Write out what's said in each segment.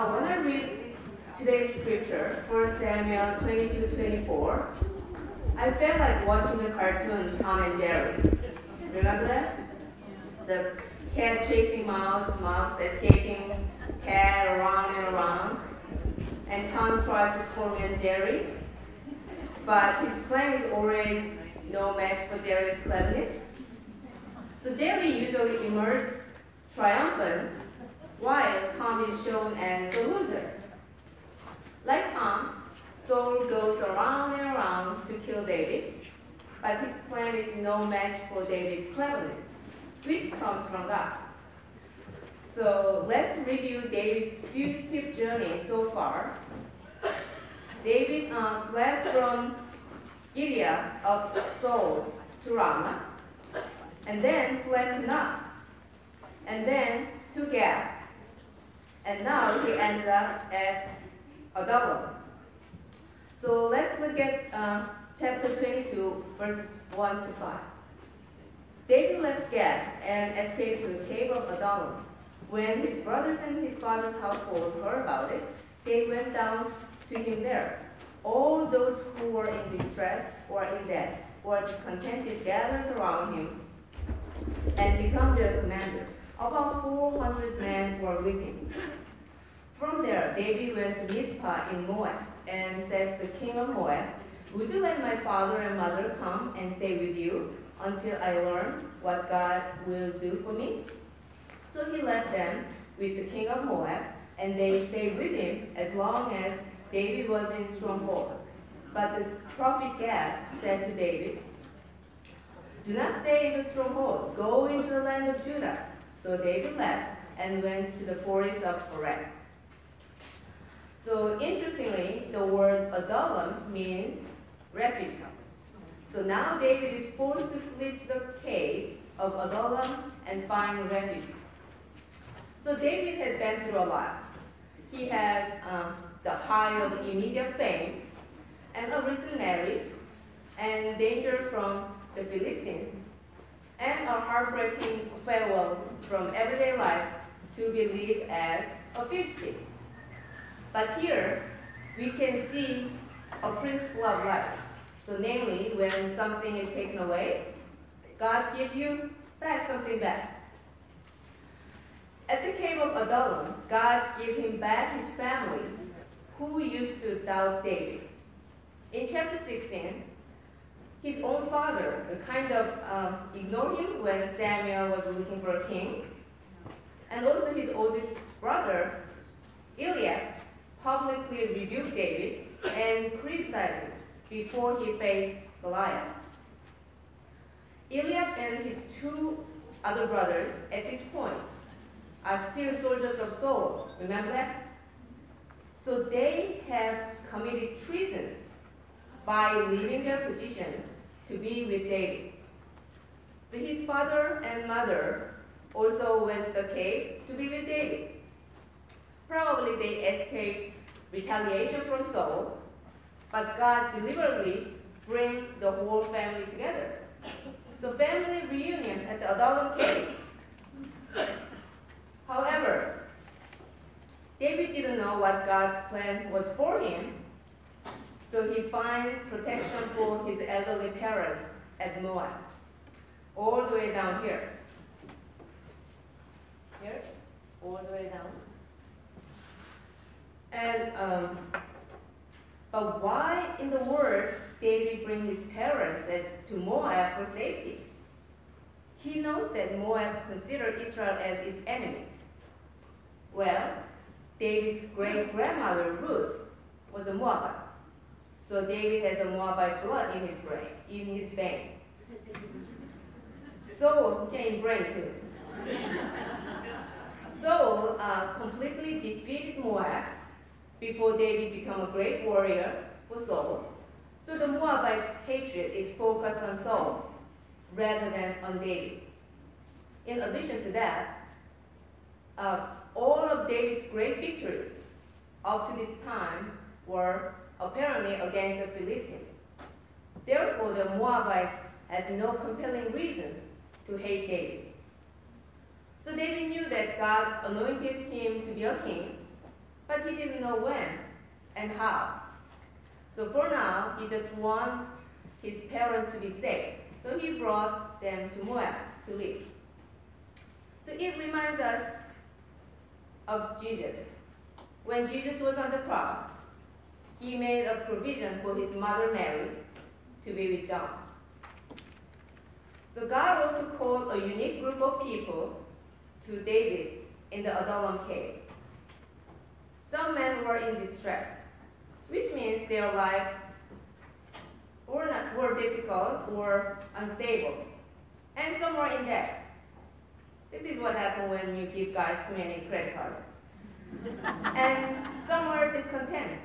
I read today's scripture, 1 Samuel 22 24, I felt like watching the cartoon Tom and Jerry. Remember that? The cat chasing mouse, mouse escaping, cat around and around. And Tom tried to torment Jerry. But his plan is always no match for Jerry's cleverness. So Jerry usually emerges triumphant while Tom is shown as the loser. Like Tom, Saul goes around and around to kill David, but his plan is no match for David's cleverness, which comes from God. So let's review David's fugitive journey so far. David uh, fled from Gibeah of Saul to Ramah, and then fled to Nob, and then to Gath, and now he ends up at Adullam. So let's look at uh, chapter 22, verses 1 to 5. David left Gath and escaped to the cave of Adullam. When his brothers and his father's household heard about it, they went down to him there. All those who were in distress or in debt or discontented gathered around him and became their commander. About 400 men were with him. From there, David went to Mizpah in Moab and said to the king of Moab, Would you let my father and mother come and stay with you until I learn what God will do for me? So he left them with the king of Moab, and they stayed with him as long as David was in stronghold. But the prophet Gad said to David, Do not stay in the stronghold. Go into the land of Judah. So David left and went to the forest of Hereth. So interestingly, the word Adullam means refuge. So now David is forced to flee to the cave of Adullam and find refuge. So David had been through a lot. He had um, the high of immediate fame and a recent marriage and danger from the Philistines and a heartbreaking farewell from everyday life to be lived as a fugitive. But here, we can see a principle of life. So namely, when something is taken away, God gives you back something back. At the cave of Adullam, God gave him back his family, who used to doubt David. In chapter 16, his own father kind of um, ignored him when Samuel was looking for a king. And also his oldest brother, Eliab, publicly rebuked David and criticized him before he faced Goliath. Eliab and his two other brothers at this point are still soldiers of Saul. Remember that? So they have committed treason by leaving their positions to be with David. So his father and mother also went to the cave to be with David. Probably they escaped retaliation from Saul, but God deliberately bring the whole family together. So family reunion at the Adullam cave. However, David didn't know what God's plan was for him, so he found protection for his elderly parents at Moab, all the way down here. Here, all the way down. And um, but why in the world David bring his parents to Moab for safety? He knows that Moab considered Israel as its enemy. Well, David's great grandmother Ruth was a Moabite. So David has a Moabite blood in his brain, in his vein. So, yeah, in brain too. Saul uh, completely defeated Moab before David became a great warrior for Saul. So the Moabites' hatred is focused on Saul rather than on David. In addition to that, uh, all of David's great victories up to this time were apparently against the Philistines. Therefore, the Moabites has no compelling reason to hate David. So David knew that God anointed him to be a king, but he didn't know when and how. So for now, he just wants his parents to be safe. So he brought them to Moab to live. So it reminds us of Jesus. When Jesus was on the cross, he made a provision for his mother Mary to be with John. So God also called a unique group of people to David in the Adullam cave. Some men were in distress, which means their lives were, not, were difficult or unstable, and some were in debt. This is what happens when you give guys too many credit cards. and some were discontent.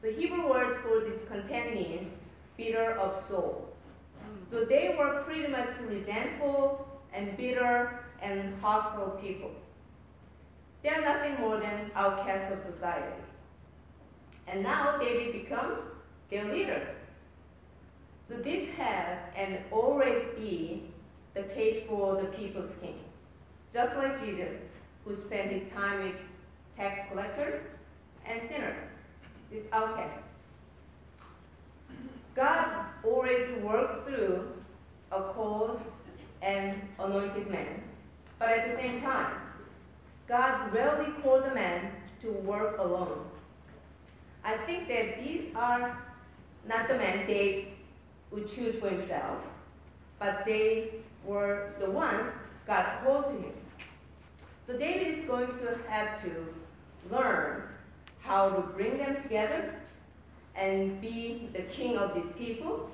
The Hebrew word for discontent means bitter of soul. So they were pretty much resentful and bitter and hostile people. They are nothing more than outcasts of society. And now David becomes their leader. So this has and always be the case for the people's king. Just like Jesus, who spent his time with tax collectors and sinners, this outcast. God always worked through a called and anointed man. But at the same time, God rarely called a man to work alone. I think that these are not the men David would choose for himself, but they were the ones God called to him. So David is going to have to learn how to bring them together and be the king of these people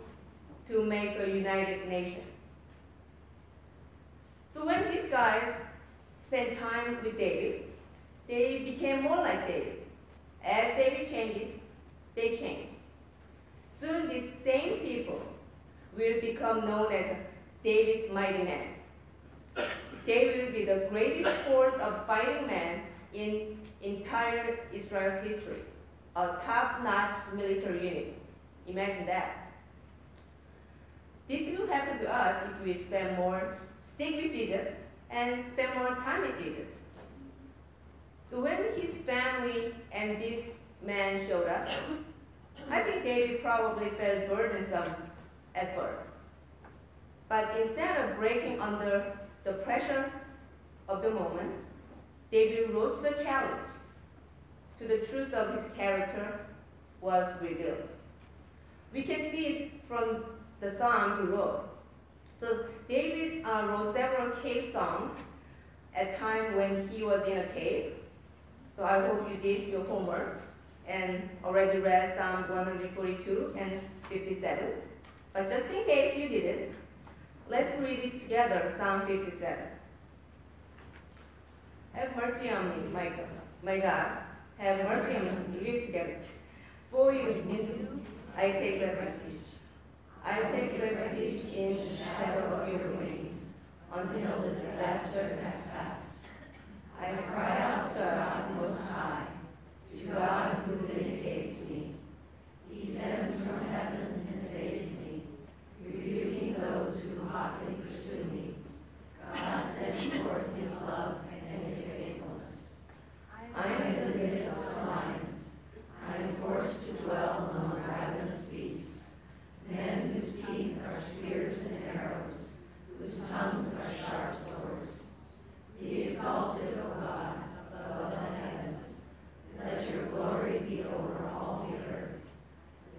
to make a united nation. So when these guys spent time with David, they became more like David. As David changes, they change. Soon these same people will become known as David's mighty men. They will be the greatest force of fighting men in entire Israel's history a top-notch military unit. Imagine that. This will happen to us if we spend more, stick with Jesus, and spend more time with Jesus. So when his family and this man showed up, I think David probably felt burdensome at first. But instead of breaking under the pressure of the moment, David rose to the challenge to the truth of his character was revealed. We can see it from the psalm he wrote. So David uh, wrote several cave songs at time when he was in a cave. So I hope you did your homework and already read Psalm 142 and 57. But just in case you didn't, let's read it together, Psalm 57. Have mercy on me, my God. My God have mercy on me, live together. For you, in I take refuge. I take refuge in the shadow of your wings until the disaster has passed. I cry out to God Most High, to God who vindicates me. He sends from heaven and saves me, rebuking those who hotly pursue me. God sends forth his love and his faithfulness. I am in the midst of lions. I am forced to dwell among ravenous men whose teeth are spears and arrows, whose tongues are sharp swords. Be exalted, O God, above the heavens. Let your glory be over all the earth.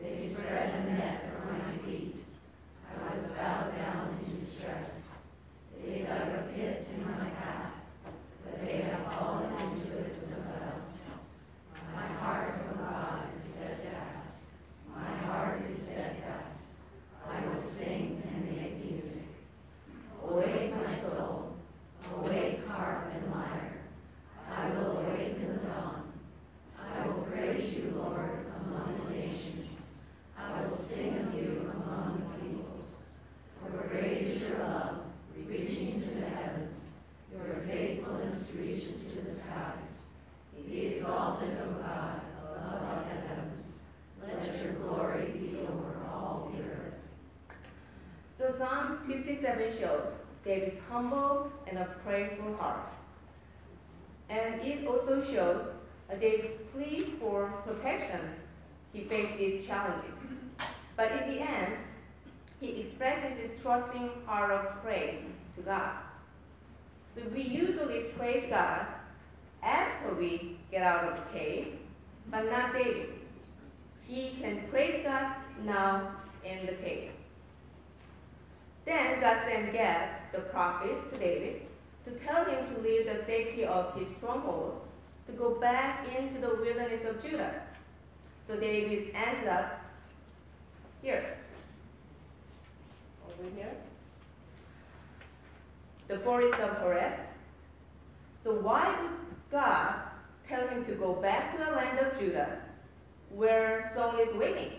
They spread a net for my feet. I was bowed down in distress. They dug a pit in my path, but they have fallen into it themselves. My heart, O God, is steadfast. My heart is steadfast. I will sing and make music. Awake, my soul. Awake, harp and lyre. I will awaken the dawn. I will praise you, Lord, among the nations. I will sing of you among the peoples. For great is your love, reaching to the heavens. Your faithfulness reaches to the skies. Be exalted, O God, above the heavens. Let your glory be over all the earth. So Psalm 57 shows. David's humble and a prayerful heart. And it also shows David's plea for protection, he faced these challenges. But in the end, he expresses his trusting heart of praise to God. So we usually praise God after we get out of the cave, but not David. He can praise God now in the cave. Then God sent Gad, the prophet, to David to tell him to leave the safety of his stronghold to go back into the wilderness of Judah. So Ended up here. Over here. The forest of Horeb. So why would God tell him to go back to the land of Judah where Saul is waiting?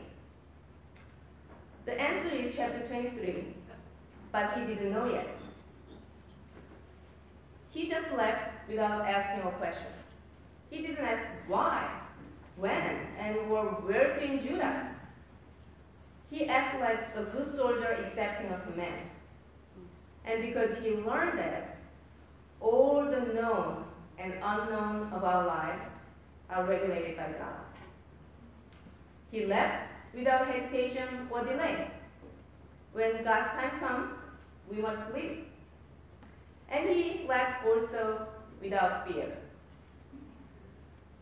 The answer is chapter 23, but he didn't know yet. He just left without asking a question. He didn't ask why, when, and or where to in Judah. He acted like a good soldier accepting a command. And because he learned that all the known and unknown of our lives are regulated by God. He left without hesitation or delay. When God's time comes, we must leave. And he left also without fear.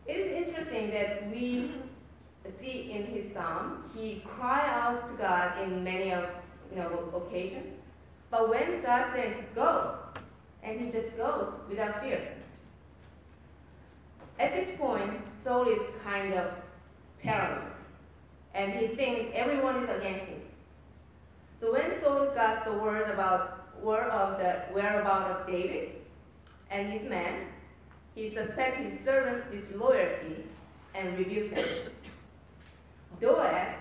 It is interesting that we see in his psalm, he cried out to God in many of you know occasions. But when God said go, and he just goes without fear. At this point, Saul is kind of paranoid, and he thinks everyone is against him. So when Saul got the word about word of the whereabouts of David and his men, he suspected his servants' disloyalty and rebuked them. Doeg,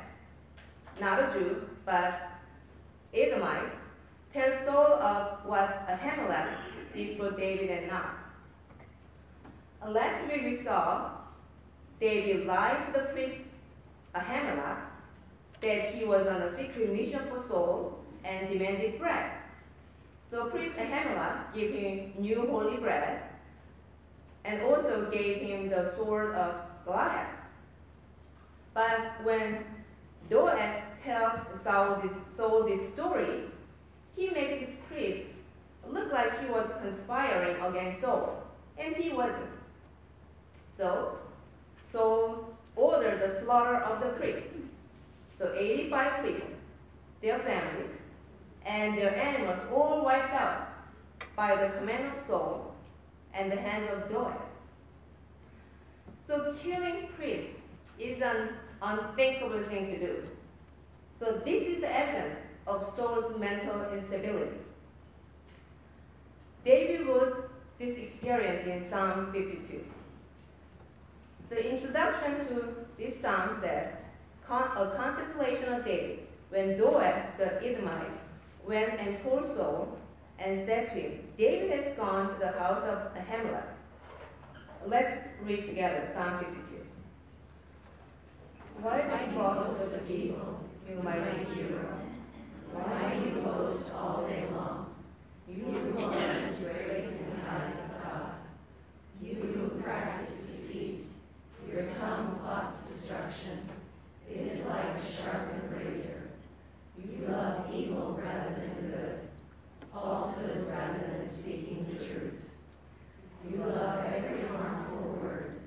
not a Jew, but Edomite, tells Saul of what Ahimelech did for David and Nob. Last week we saw David lied to the priest Ahimelech that he was on a secret mission for Saul and demanded bread. So priest Ahimelech gave him new holy bread and also gave him the sword of Goliath. But when Doeg tells Saul this, Saul this story, he made this priest look like he was conspiring against Saul, and he wasn't. So Saul ordered the slaughter of the priests. So 85 priests, their families, and their animals all wiped out by the command of Saul and the hands of Doeg. So killing priests is an unthinkable thing to do. So this is evidence of Saul's mental instability. David wrote this experience in Psalm 52. The introduction to this psalm said, a contemplation of David when Doeg the Edomite went and told Saul and said to him, David has gone to the house of Ahimelech. Let's read together Psalm 52. Why do you boast of people, you mighty hero? Why do you boast all day long? You who are disgraced in the eyes of God. You who practice deceit. Your tongue plots destruction. It is like a sharpened razor. You love evil rather than good falsehood rather than speaking the truth. You love every harmful word,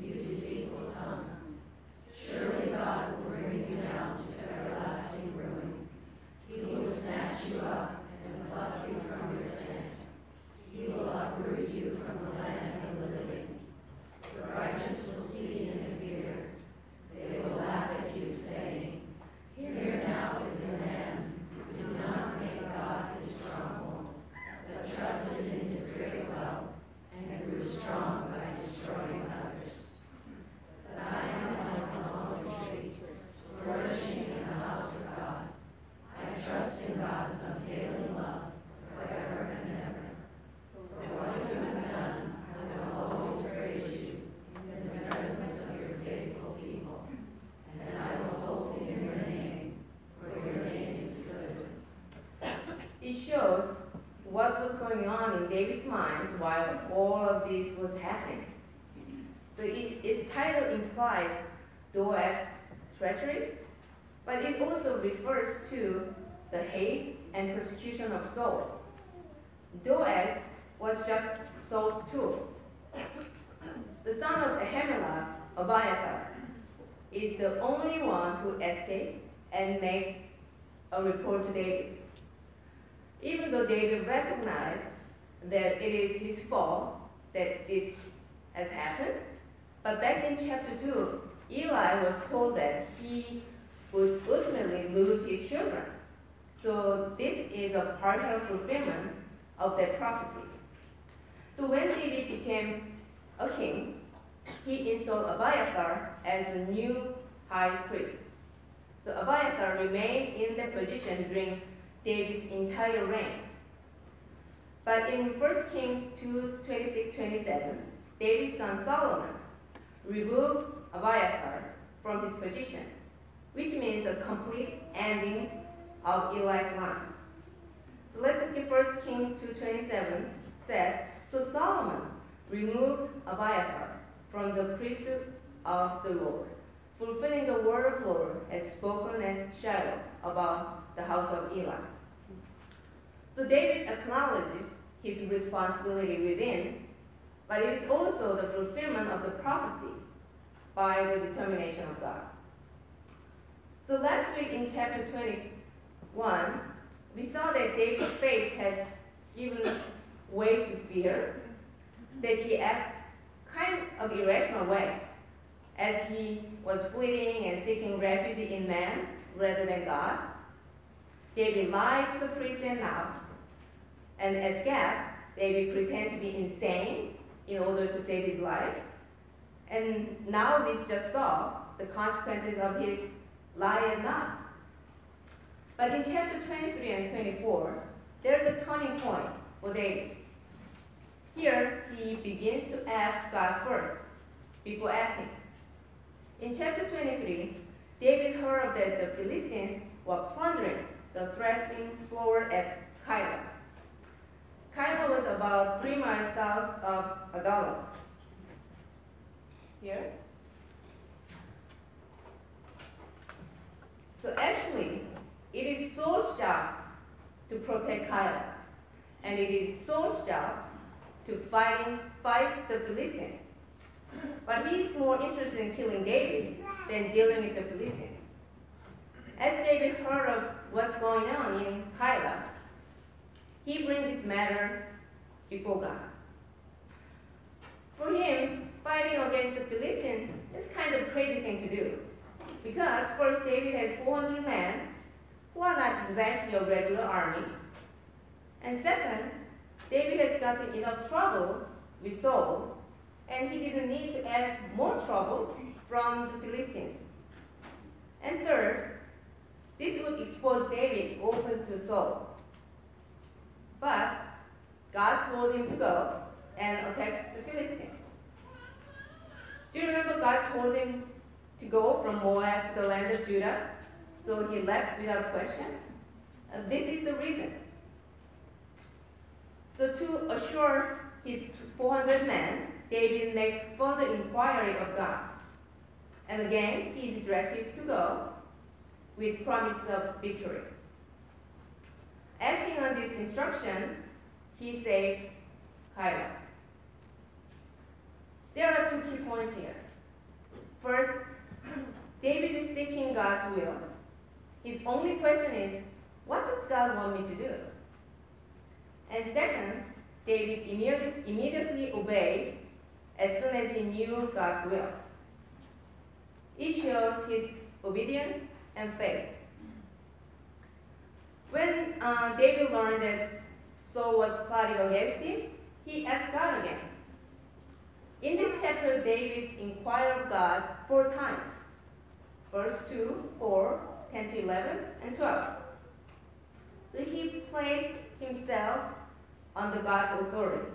you deceitful tongue. Surely God will bring you down to everlasting ruin. He will snatch you up and pluck you from your tent. He will uproot you from the land of the living. The righteous will see and fear. They will laugh at you, saying, Here now is the man who did not make God his stronghold, but trusted in his great wealth and grew strong by destroying others. But I am like an olive tree, flourishing in the house of God. I trust in God's unfailing love forever and ever. For what you have done, I will always praise you in the presence of your faithful people, and I will hope in your name, for your name is good. It shows what was going on in David's mind while all of this was happening. So it its title implies Doeg's treachery, but it also refers to the hate and persecution of Saul. Doeg was just Saul's tool. The son of Ahimelech, Abiathar, is the only one who escaped and makes a report to David. Even though David recognized that it is his fault that this has happened, but back in chapter 2, Eli was told that he would ultimately lose his children. So this is a partial fulfillment of that prophecy. So when David became a king, he installed Abiathar as the new high priest. So Abiathar remained in that position during David's entire reign. But in 1 Kings 2 26 27, David's son Solomon removed Abiathar from his position, which means a complete ending of Eli's line. So let's look at 1 Kings 2.27 said, So Solomon removed Abiathar from the priesthood of the Lord, fulfilling the word of the Lord as spoken at Shiloh about the house of Eli. So David acknowledges his responsibility within, but it is also the fulfillment of the prophecy by the determination of God. So last week in chapter 21, we saw that David's faith has given way to fear, that he acts kind of irrational way as he was fleeing and seeking refuge in man rather than God. David lied to the priest and now, and at Gath, David pretended to be insane in order to save his life. And now we just saw the consequences of his lie and lie. But in chapter 23 and 24, there's a turning point for David. Here, he begins to ask God first before acting. In chapter 23, David heard that the Philistines were plundering the threshing floor at Keilah. Keilah was about three miles south of Adullam. Here. So actually, it is Saul's job to protect Keilah, and it is Saul's job to fight, fight the Philistines. But he is more interested in killing David than dealing with the Philistines. As David heard of what's going on in Keilah, he brings this matter before God. For him, fighting against the Philistines is kind of crazy thing to do. Because first David has 400 men who are not exactly a regular army. And second, David has gotten enough trouble with Saul, and he didn't need to add more trouble from the Philistines. And third, this would expose David open to Saul. But God told him to go and attack the Philistines. Do you remember God told him to go from Moab to the land of Judah? So he left without question. Uh, this is the reason. So to assure his 400 men, David makes further inquiry of God. And again, he is directed to go with promise of victory. Acting on this instruction, he saved Keilah. There are two key points here. First, David is seeking God's will. His only question is, what does God want me to do? And second, David immediately, immediately obeyed as soon as he knew God's will. It shows his obedience and faith. When uh, David learned that Saul was plotting against him, he asked God again. In this chapter, David inquired of God four times. Verse 2, 4, 10 to 11, and 12. So he placed himself under God's authority.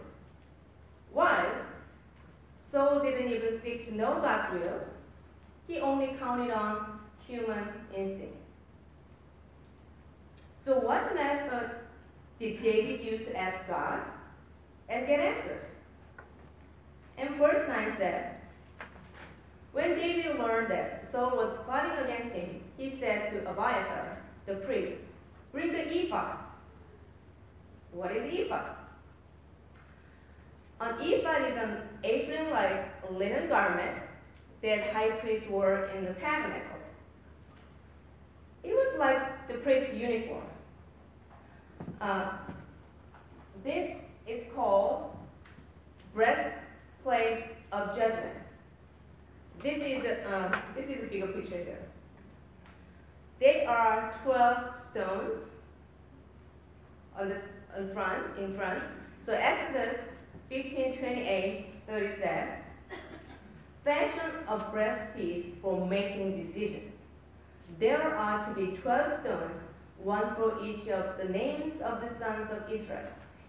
While Saul didn't even seek to know God's will, he only counted on human instincts. So, what method did David use to ask God and get answers? And verse 9 said, When David learned that Saul was plotting against him, he said to Abiathar, the priest, Bring the ephod. What is ephod? An ephod is an apron-like linen garment that high priests wore in the tabernacle. It was like the priest's uniform. Uh, this is called breastplate of judgment. This is a, uh, this is a bigger picture here. There are 12 stones on the on front, in front. So Exodus 15, 28, 37. Fashion a breastpiece for making decisions. There are to be 12 stones, one for each of the names of the sons of Israel,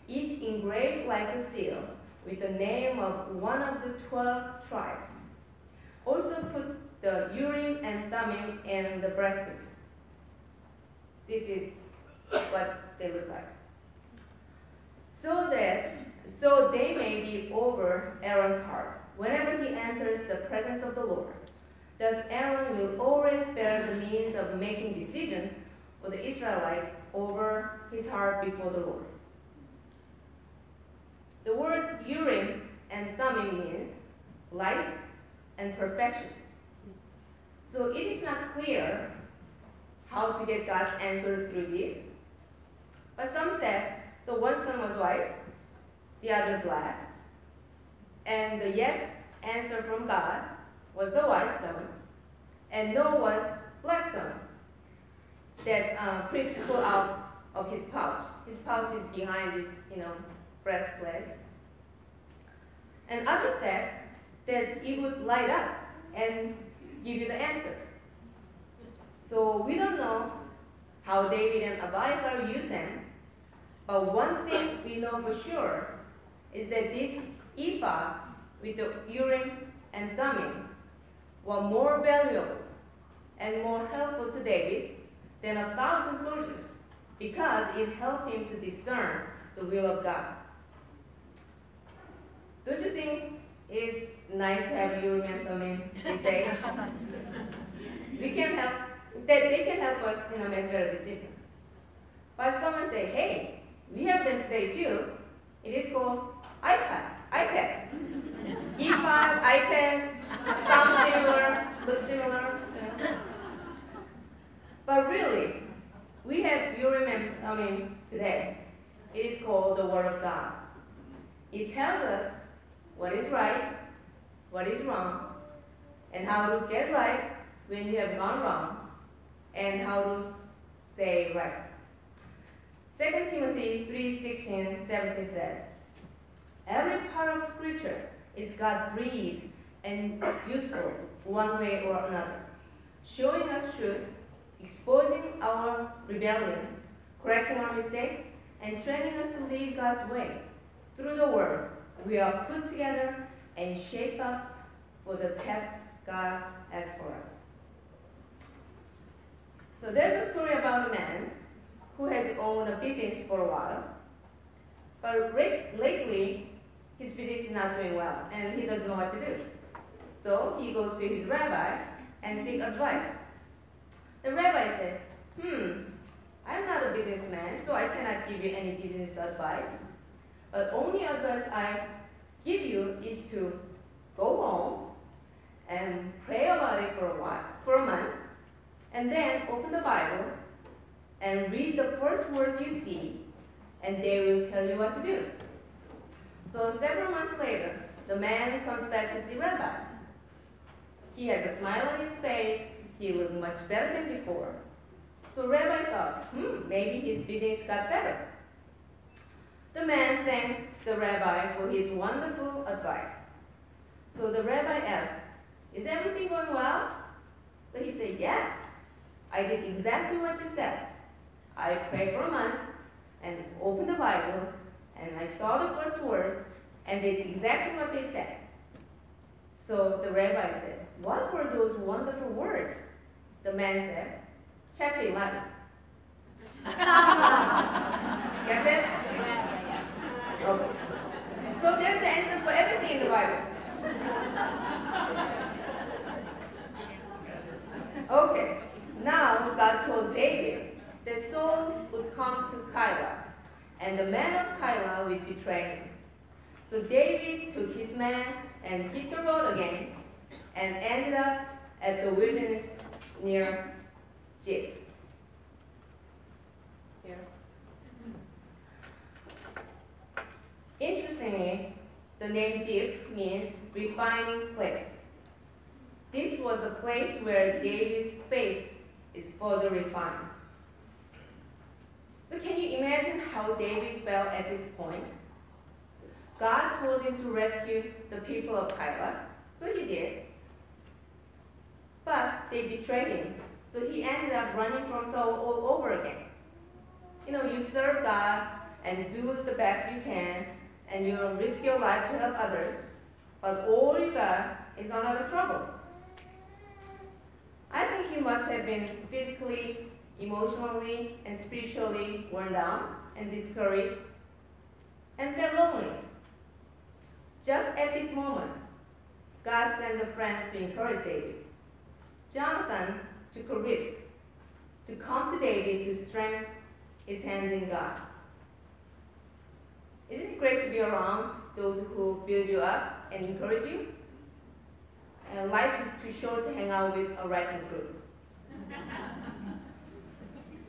each engraved like a seal, with the name of one of the 12 tribes. Also put the Urim and Thummim in the breastpiece. This is what they look like. So that so they may be over Aaron's heart whenever he enters the presence of the Lord. Thus Aaron will always bear the means of making decisions for the Israelite over his heart before the Lord. The word Urim and Thummim means light and perfections. So it is not clear how to get God's answer through this. But some said the one stone was white, the other black, and the yes answer from God was the white stone, and no was black stone that uh, pulled out of his pouch. His pouch is behind this, you know, breastplate. And others said that it would light up and give you the answer. So we don't know how David and Abiathar used them, but one thing we know for sure is that this ephod with the Urim and Thummim were more valuable and more helpful to David than a thousand soldiers because it helped him to discern the will of God. Don't you think it's nice to have Urim and Thummim these days? we can help that they can help us you know, make better decisions. But someone say, hey, we have them today too. It is called iPad. iPad. iPad, iPad, sound similar, look similar. You? But really, we have Urim I mean, today. It is called the Word of God. It tells us what is right, what is wrong, and how to get right when you have gone wrong, and how to stay right. 2 Timothy 3 16, 17 said, Every part of Scripture is God breathed and useful one way or another, showing us truth, exposing our rebellion, correcting our mistake, and training us to live God's way. Through the Word, we are put together and shaped up for the task God has for us. So there's a story about a man who has owned a business for a while, but lately his business is not doing well and he doesn't know what to do. So he goes to his rabbi and seek advice. The rabbi said, Hmm, I'm not a businessman, so I cannot give you any business advice. But only advice I give you is to go home and pray about it for a while, for a month, and then open the Bible and read the first words you see, and they will tell you what to do. So several months later, the man comes back to see Rabbi. He has a smile on his face. He looked much better than before. So Rabbi thought, hmm, maybe his business got better. The man thanks the rabbi for his wonderful advice. So the rabbi asked, Is everything going well? So he said, Yes. I did exactly what you said. I prayed for a month and opened the Bible and I saw the first word and did exactly what they said. So the rabbi said, What were those wonderful words? The man said, Chapter 11. Get that? Okay. So there's the answer for everything in the Bible. Okay, now God told David that Saul would come to Keilah, and the man of Keilah would betray him. So David took his men and hit the road again, and ended up at the wilderness near Ziph. Here. Interestingly, the name Ziph means refining place. This was the place where David's face is further refined. So can you imagine how David felt at this point? God told him to rescue the people of Keilah, so he did. But they betrayed him, so he ended up running from Saul all over again. You know, you serve God and do the best you can, and you risk your life to help others, but all you got is another trouble. I think he must have been physically, emotionally, and spiritually worn down and discouraged and felt lonely. Just at this moment, God sent a friend to encourage David. Jonathan took a risk to come to David to strengthen his hand in God. Isn't it great to be around those who build you up and encourage you? And life is too short to hang out with a wrecking crew.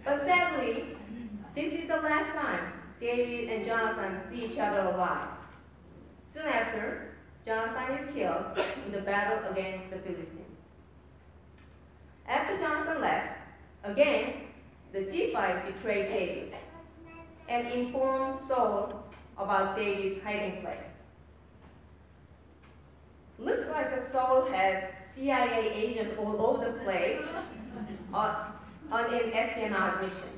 but sadly, this is the last time David and Jonathan see each other alive. Soon after, Jonathan is killed in the battle against the Philistines. After Jonathan left, again, the Ziphite betrayed David and informed Saul about David's hiding place. Looks like Saul has CIA agents all over the place on, on an espionage mission.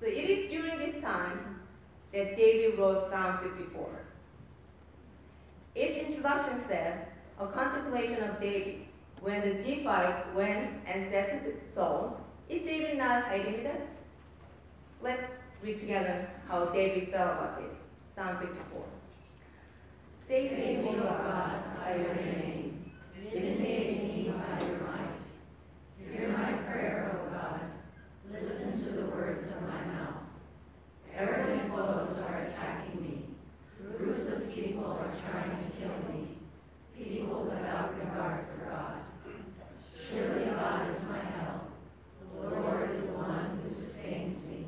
So it is during this time that David wrote Psalm 54. Its introduction said, a contemplation of David when the Ziphite went and said to Saul, Is David not hiding with us? Let's read together how David felt about this. Psalm 54. Save me, O God, by your name. Vindicate me by your might. Hear my prayer, O God. Listen to the words of my mouth. Arrogant foes are attacking me. Ruthless people are trying to kill me. People without regard for God. Surely God is my help. The Lord is the one who sustains me.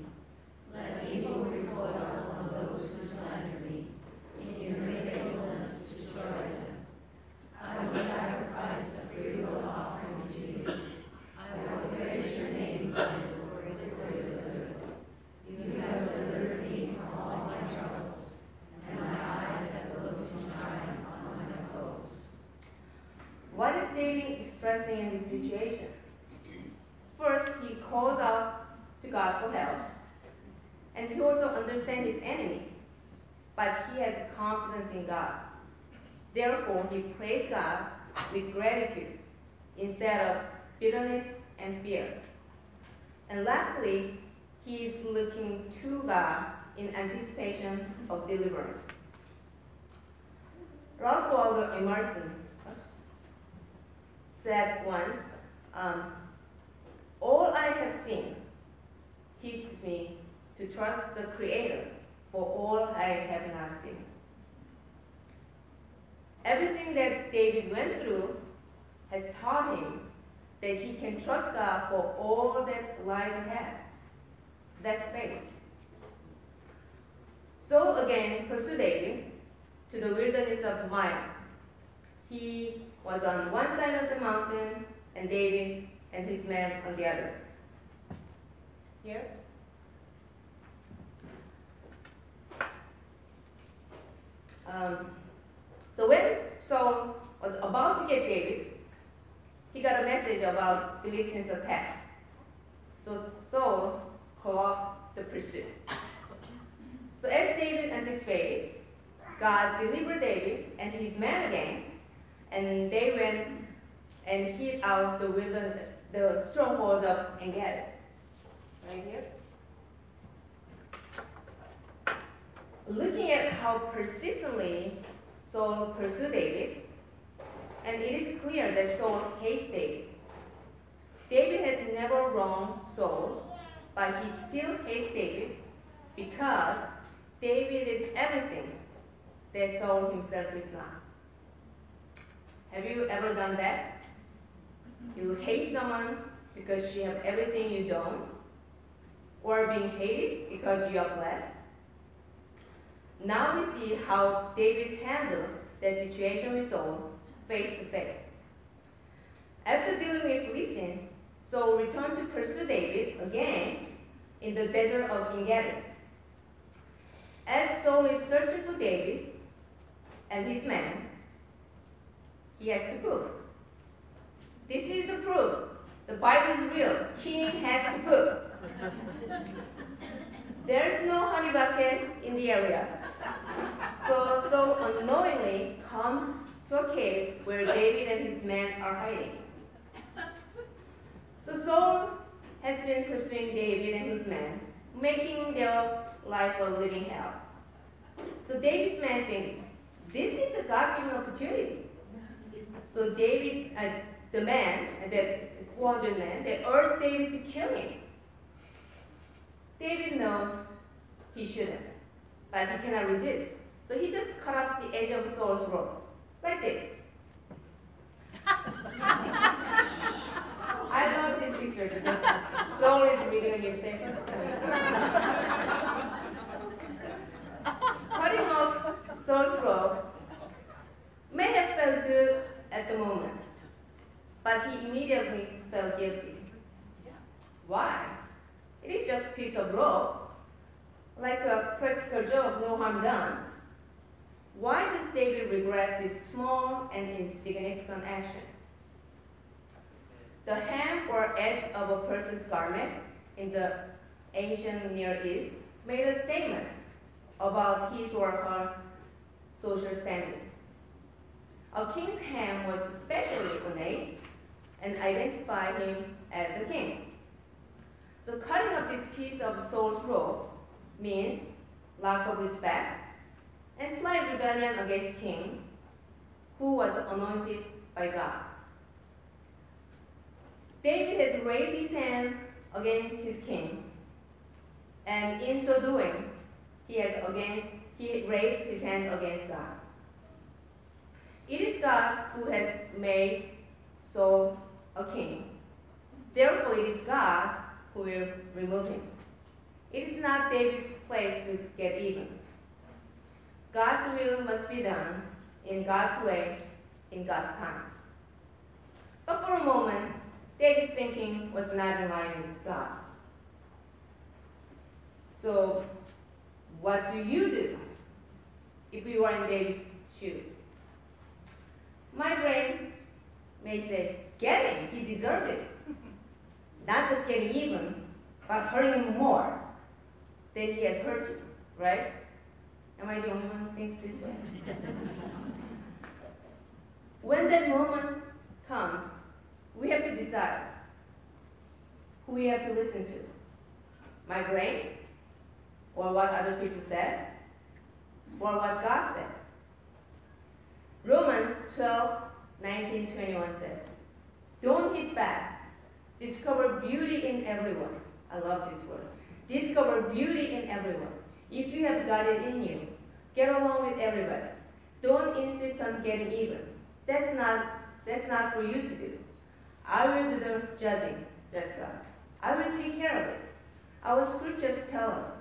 Let evil recoil on those who slander me. In your faithfulness, destroy them. I will sacrifice a free will offering to you. I will praise your name by with praises. You have delivered me from all my troubles, and my eyes have looked in triumph on my foes. What is David expressing in this situation? First, he called out to God for help, and he also understands his enemy, but he has confidence in God. Therefore, he prays God with gratitude instead of bitterness and fear. And lastly, he is looking to God in anticipation of deliverance. Ralph Waldo Emerson said once, um, All I have seen teaches me to trust the Creator for all I have not seen. Everything that David went through has taught him that he can trust God for all that lies ahead. That's faith. So again pursued David to the wilderness of Maon. He was on one side of the mountain, and David and his men on the other. Here? Um, so when Saul was about to get David, he got a message about Philistines' attack. So Saul called the pursuit. So as David anticipated, God delivered David and his men again, and they went and hid out the wilderness, the stronghold of Engedi. Right here. Looking at how persistently Saul pursued David, and it is clear that Saul hates David. David has never wronged Saul, but he still hates David because David is everything that Saul himself is not. Have you ever done that? You hate someone because she has everything you don't, or being hated because you are blessed. Now we see how David handles that situation with Saul face to face. After dealing with Philistine, Saul returned to pursue David again in the desert of Engedi. As Saul is searching for David and his men, he has to poop. This is the proof. The Bible is real. King has to poop. There is no honey bucket in the area. So Saul unknowingly comes to a cave where David and his men are hiding. So Saul has been pursuing David and his men, making their life a living hell. So David's men think, this is a God-given opportunity. So David, uh, the man, the 400 men, they urge David to kill him. David knows he shouldn't, but he cannot resist. So he just cut off the edge of Saul's robe, like this. I love this picture because Saul is reading a newspaper. Cutting off Saul's robe may have felt good at the moment, but he immediately felt guilty. Why? It is just a piece of rope, like a practical joke, no harm done. Why does David regret this and insignificant action? The hem or edge of a person's garment in the ancient Near East made a statement about his or her social standing. A king's hem was especially ornate and identified him as the king. The cutting of this piece of Saul's robe means lack of respect and slight rebellion against king who was anointed by God. David has raised his hand against his king, and in so doing, he has against he raised his hands against God. It is God who has made Saul a king. Therefore, it is God who will remove him. It is not David's place to get even. God's will must be done in God's way, in God's time. But for a moment, David's thinking was not in line with God. So, what do you do if you are in David's shoes? My brain may say, get him, he deserved it. Not just getting even, but hurting him more than he has hurt you, right? Am I the only one who thinks this way? when that moment comes, we have to decide who we have to listen to. My brain, or what other people said, or what God said. Romans 12, 19, 21 said, Don't hit back. Discover beauty in everyone. I love this word. Discover beauty in everyone. If you have got it in you, get along with everybody. Don't insist on getting even. That's not, that's not for you to do. I will do the judging, says God. I will take care of it. Our scriptures tell us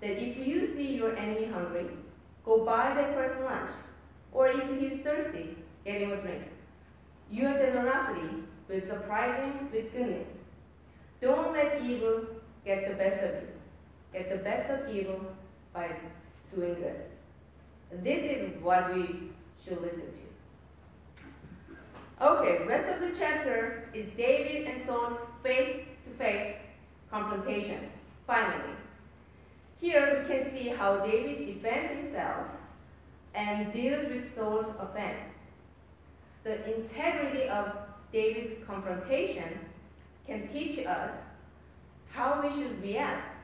that if you see your enemy hungry, go buy that person lunch. Or if he's thirsty, get him a drink. Your generosity will surprise him with goodness. Don't let evil get the best of you. Get the best of evil by doing good. This is what we should listen to. Okay, rest of the chapter is David and Saul's face-to-face confrontation. Finally, here we can see how David defends himself and deals with Saul's offense. The integrity of David's confrontation can teach us how we should react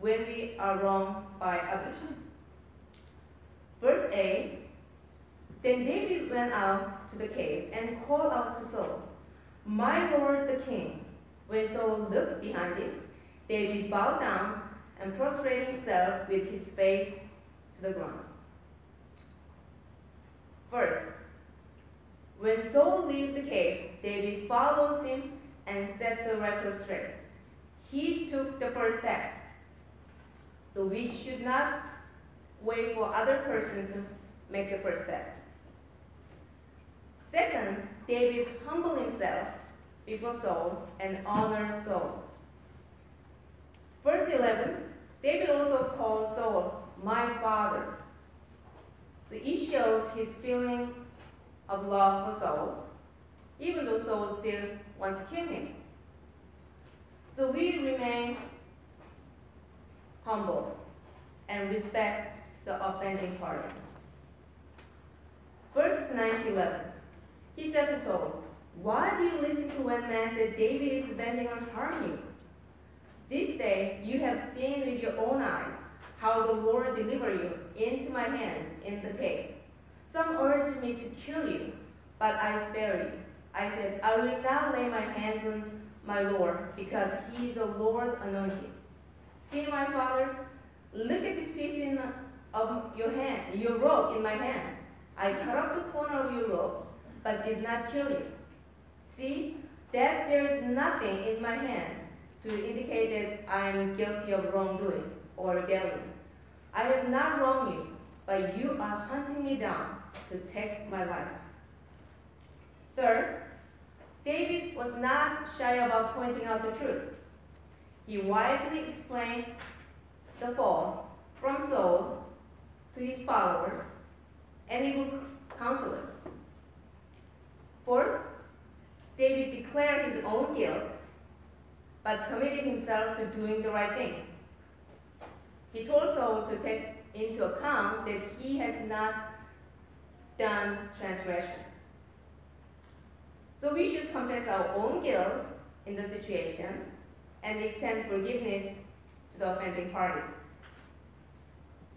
when we are wronged by others. Verse 8 Then David went out to the cave and called out to Saul, My lord the king. When Saul looked behind him, David bowed down and prostrated himself with his face to the ground. First, when Saul leaves the cave, David follows him and set the record straight. He took the first step. So we should not wait for other person to make the first step. Second, David humbled himself before Saul and honored Saul. Verse 11, David also called Saul my father. So it shows his feeling of love for Saul, even though Saul still wants to kill him. So we remain humble and respect the offending party. Verses 9 to 11. He said to Saul, Why do you listen to when man said David is bending on harm you? This day you have seen with your own eyes how the Lord delivered you into my hands in the cave. Some urged me to kill you, but I spared you. I said, I will not lay my hands on my Lord, because he is the Lord's anointed. See, my father, look at this piece in, of your hand, your robe in my hand. I cut off the corner of your robe, but did not kill you. See that there is nothing in my hand to indicate that I am guilty of wrongdoing or rebellion. I have not wronged you, but you are hunting me down to take my life. Third, David was not shy about pointing out the truth. He wisely explained the fall from Saul to his followers and evil counselors. Fourth, David declared his own guilt but committed himself to doing the right thing. He told Saul to take into account that he has not done transgression. So we should confess our own guilt in the situation and extend forgiveness to the offending party.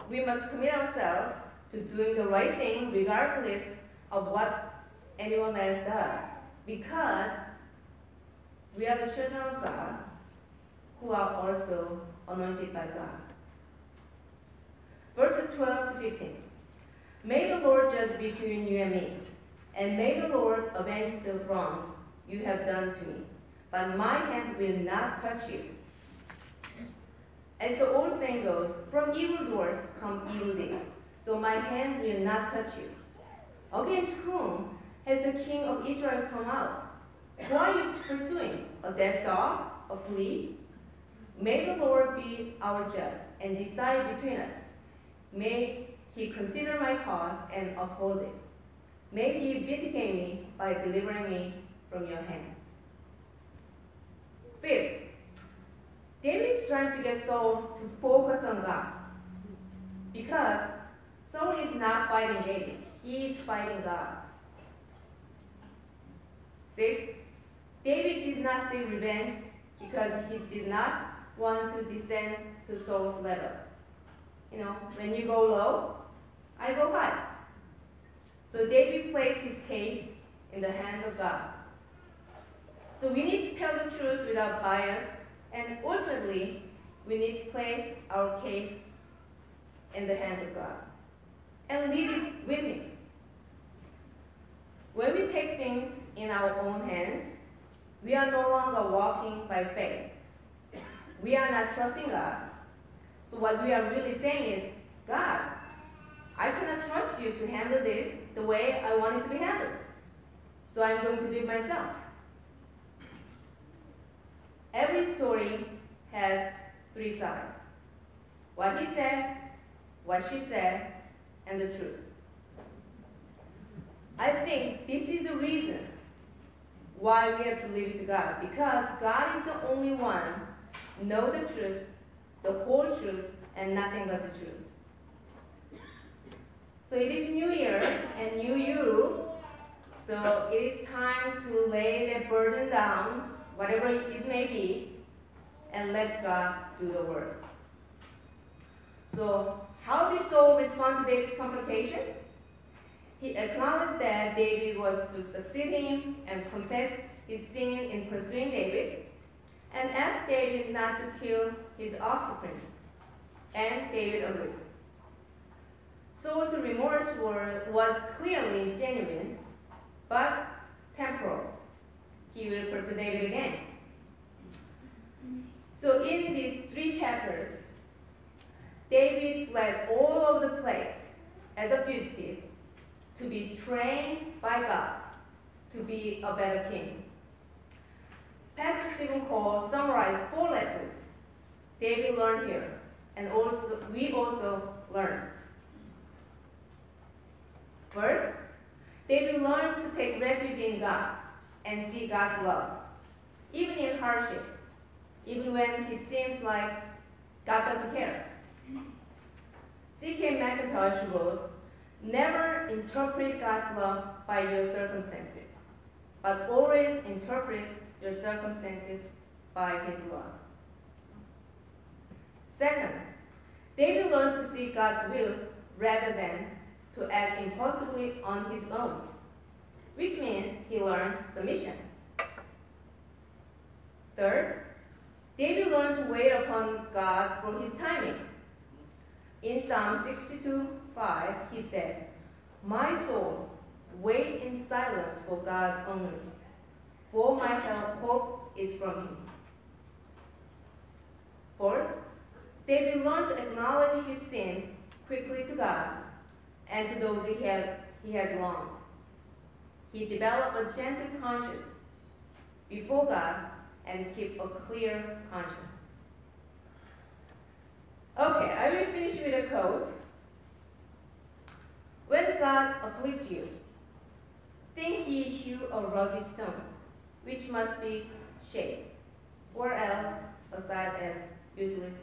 We must commit ourselves to doing the right thing regardless of what anyone else does because we are the children of God who are also anointed by God. Verses 12 to 15. May the Lord judge between you and me, and may the Lord avenge the wrongs you have done to me, but my hand will not touch you. As the old saying goes, from evil doors come evil deeds, so my hand will not touch you. Against whom has the king of Israel come out? Who are you pursuing? A dead dog? A flea? May the Lord be our judge and decide between us. May he consider my cause and uphold it. May he vindicate me by delivering me from your hand. Fifth, David is trying to get Saul to focus on God. Because Saul is not fighting David, he is fighting God. Sixth, David did not seek revenge because he did not want to descend to Saul's level. You know, when you go low, I go high. So David placed his case in the hand of God. So we need to tell the truth without bias, and ultimately, we need to place our case in the hands of God and leave it with Him. When we take things in our own hands, we are no longer walking by faith. We are not trusting God. So what we are really saying is, God, I cannot trust you to handle this the way I want it to be handled. So I'm going to do it myself. Every story has three sides. What he said, what she said, and the truth. I think this is the reason why we have to leave it to God. Because God is the only one know the truth, the whole truth, and nothing but the truth. So it is New Year and New You. So it is time to lay that burden down, whatever it may be, and let God do the work. So how did Saul respond to David's confrontation? He acknowledged that David was to succeed him and confess his sin in pursuing David. and asked David not to kill his offspring. And David agreed. Saul's remorse were, was clearly genuine, but temporal. He will pursue David again. So in these three chapters, David fled all over the place as a fugitive to be trained by God to be a better king. Pastor Stephen Cole summarized four lessons David learned here, and also we also learn. First, David learned to take refuge in God and see God's love, even in hardship, even when he seems like God doesn't care. C.K. Mackintosh wrote, Never interpret God's love by your circumstances, but always interpret your circumstances by His love. Second, David learned to see God's will rather than to act impulsively on his own, which means he learned submission. Third, David learned to wait upon God for his timing. In Psalm 62 5, he said, My soul, wait in silence for God only, for my help, hope is from him. Fourth, David learned to acknowledge his sin quickly to God and to those he had, he had wronged. He developed a gentle conscience before God and keep a clear conscience. Okay, I will finish with a quote. When God afflicts you, think ye hew a rugged stone, which must be shaped, or else aside as useless